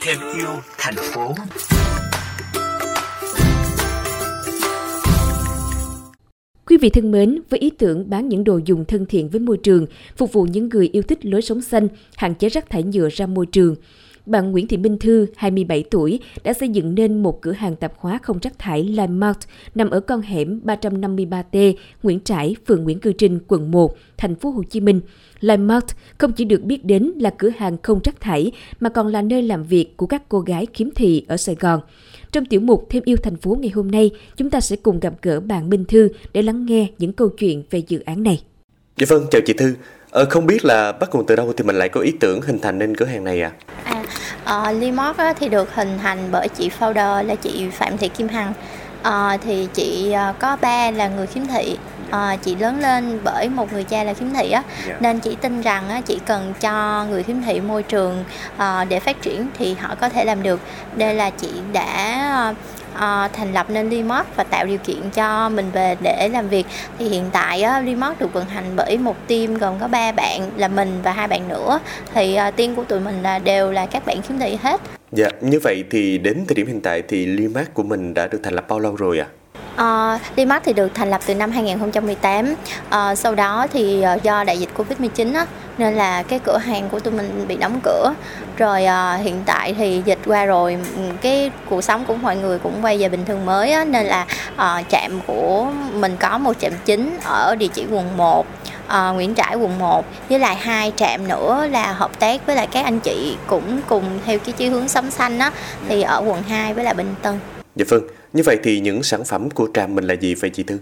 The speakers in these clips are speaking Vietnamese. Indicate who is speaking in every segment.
Speaker 1: thêm yêu thành phố. Quý vị thân mến, với ý tưởng bán những đồ dùng thân thiện với môi trường, phục vụ những người yêu thích lối sống xanh, hạn chế rác thải nhựa ra môi trường, bạn Nguyễn Thị Minh Thư, 27 tuổi, đã xây dựng nên một cửa hàng tạp hóa không rác thải Landmark nằm ở con hẻm 353T, Nguyễn Trãi, phường Nguyễn Cư Trinh, quận 1, thành phố Hồ Chí Minh. Landmark không chỉ được biết đến là cửa hàng không rác thải mà còn là nơi làm việc của các cô gái kiếm thị ở Sài Gòn. Trong tiểu mục Thêm yêu thành phố ngày hôm nay, chúng ta sẽ cùng gặp gỡ bạn Minh Thư để lắng nghe những câu chuyện về dự án này.
Speaker 2: Dạ vâng, chào chị Thư. Ờ, không biết là bắt nguồn từ đâu thì mình lại có ý tưởng hình thành nên cửa hàng này à?
Speaker 3: À, uh, Limot thì được hình thành bởi chị founder là chị Phạm Thị Kim Hằng. Uh, thì chị uh, có ba là người khiếm thị à, chị lớn lên bởi một người cha là khiếm thị á yeah. Dạ. nên chị tin rằng á, chị cần cho người khiếm thị môi trường à, để phát triển thì họ có thể làm được đây là chị đã uh, thành lập nên Remote và tạo điều kiện cho mình về để làm việc thì hiện tại uh, Remote được vận hành bởi một team gồm có ba bạn là mình và hai bạn nữa thì uh, team của tụi mình là đều là các bạn khiếm thị hết
Speaker 2: Dạ, như vậy thì đến thời điểm hiện tại thì Limac của mình đã được thành lập bao lâu rồi ạ? À?
Speaker 3: Uh, ờ, Limac thì được thành lập từ năm 2018 uh, sau đó thì uh, do đại dịch Covid-19 á, nên là cái cửa hàng của tụi mình bị đóng cửa. Rồi uh, hiện tại thì dịch qua rồi cái cuộc sống của mọi người cũng quay về bình thường mới á, nên là uh, trạm của mình có một trạm chính ở địa chỉ quận 1 uh, Nguyễn Trãi quận 1 với lại hai trạm nữa là hợp tác với lại các anh chị cũng cùng theo cái chí hướng sống xanh á thì ở quận 2 với lại Bình Tân.
Speaker 2: Dạ vâng, như vậy thì những sản phẩm của trạm mình là gì vậy chị Thư?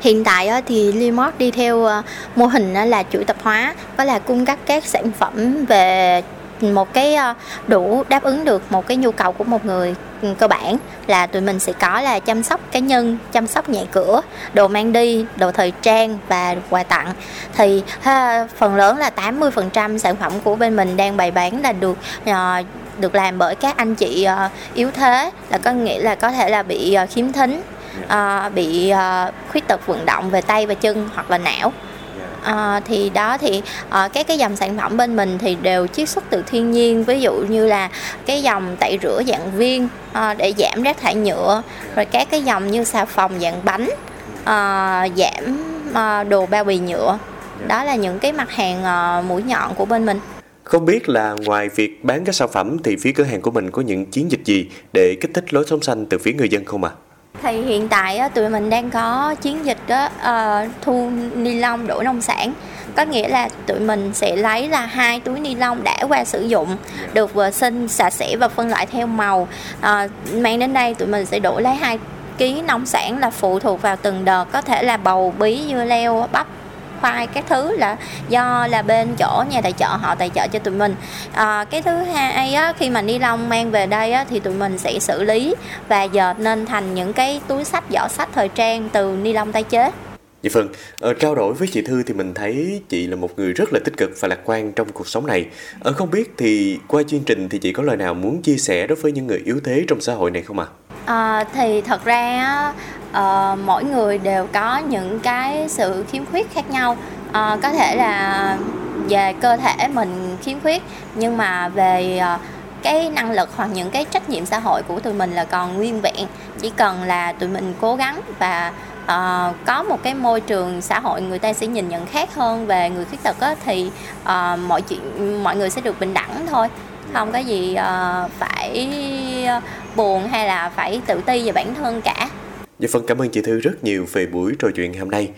Speaker 3: Hiện tại thì Limot đi theo ờ, mô hình là chuỗi tập hóa, đó là cung cấp các sản phẩm về một cái ờ, đủ đáp ứng được một cái nhu cầu của một người ừ, cơ bản là tụi mình sẽ có là chăm sóc cá nhân, chăm sóc nhà cửa, đồ mang đi, đồ thời trang và quà tặng. Thì ha, phần lớn là 80% sản phẩm của bên mình đang bày bán là được ờ, được làm bởi các anh chị uh, yếu thế là có nghĩa là có thể là bị uh, khiếm thính uh, bị uh, khuyết tật vận động về tay và chân hoặc là não. À, thì đó thì à, các cái dòng sản phẩm bên mình thì đều chiết xuất từ thiên nhiên ví dụ như là cái dòng tẩy rửa dạng viên à, để giảm rác thải nhựa rồi các cái dòng như xà phòng dạng bánh à, giảm à, đồ bao bì nhựa. Đó là những cái mặt hàng à, mũi nhọn của bên mình
Speaker 2: không biết là ngoài việc bán các sản phẩm thì phía cửa hàng của mình có những chiến dịch gì để kích thích lối sống xanh từ phía người dân không ạ? À?
Speaker 3: Thì hiện tại á, tụi mình đang có chiến dịch đó, uh, thu ni lông đổi nông sản có nghĩa là tụi mình sẽ lấy là hai túi ni lông đã qua sử dụng được vệ sinh sạch sẽ và phân loại theo màu à, mang đến đây tụi mình sẽ đổi lấy hai ký nông sản là phụ thuộc vào từng đợt có thể là bầu bí dưa leo bắp khoai các thứ là do là bên chỗ nhà tài trợ họ tài trợ cho tụi mình à, cái thứ hai á, khi mà ni lông mang về đây á, thì tụi mình sẽ xử lý và dệt nên thành những cái túi sách giỏ sách thời trang từ ni lông tái chế
Speaker 2: chị phương ờ, trao đổi với chị Thư thì mình thấy chị là một người rất là tích cực và lạc quan trong cuộc sống này. ở không biết thì qua chương trình thì chị có lời nào muốn chia sẻ đối với những người yếu thế trong xã hội này không ạ?
Speaker 3: À? À, thì thật ra uh, mỗi người đều có những cái sự khiếm khuyết khác nhau. Uh, có thể là về cơ thể mình khiếm khuyết nhưng mà về uh, cái năng lực hoặc những cái trách nhiệm xã hội của tụi mình là còn nguyên vẹn. Chỉ cần là tụi mình cố gắng và uh, có một cái môi trường xã hội người ta sẽ nhìn nhận khác hơn về người khuyết tật á, thì uh, mọi chuyện mọi người sẽ được bình đẳng thôi không có gì uh, phải buồn hay là phải tự ti về bản thân cả
Speaker 2: Dạ phân cảm ơn chị Thư rất nhiều về buổi trò chuyện hôm nay.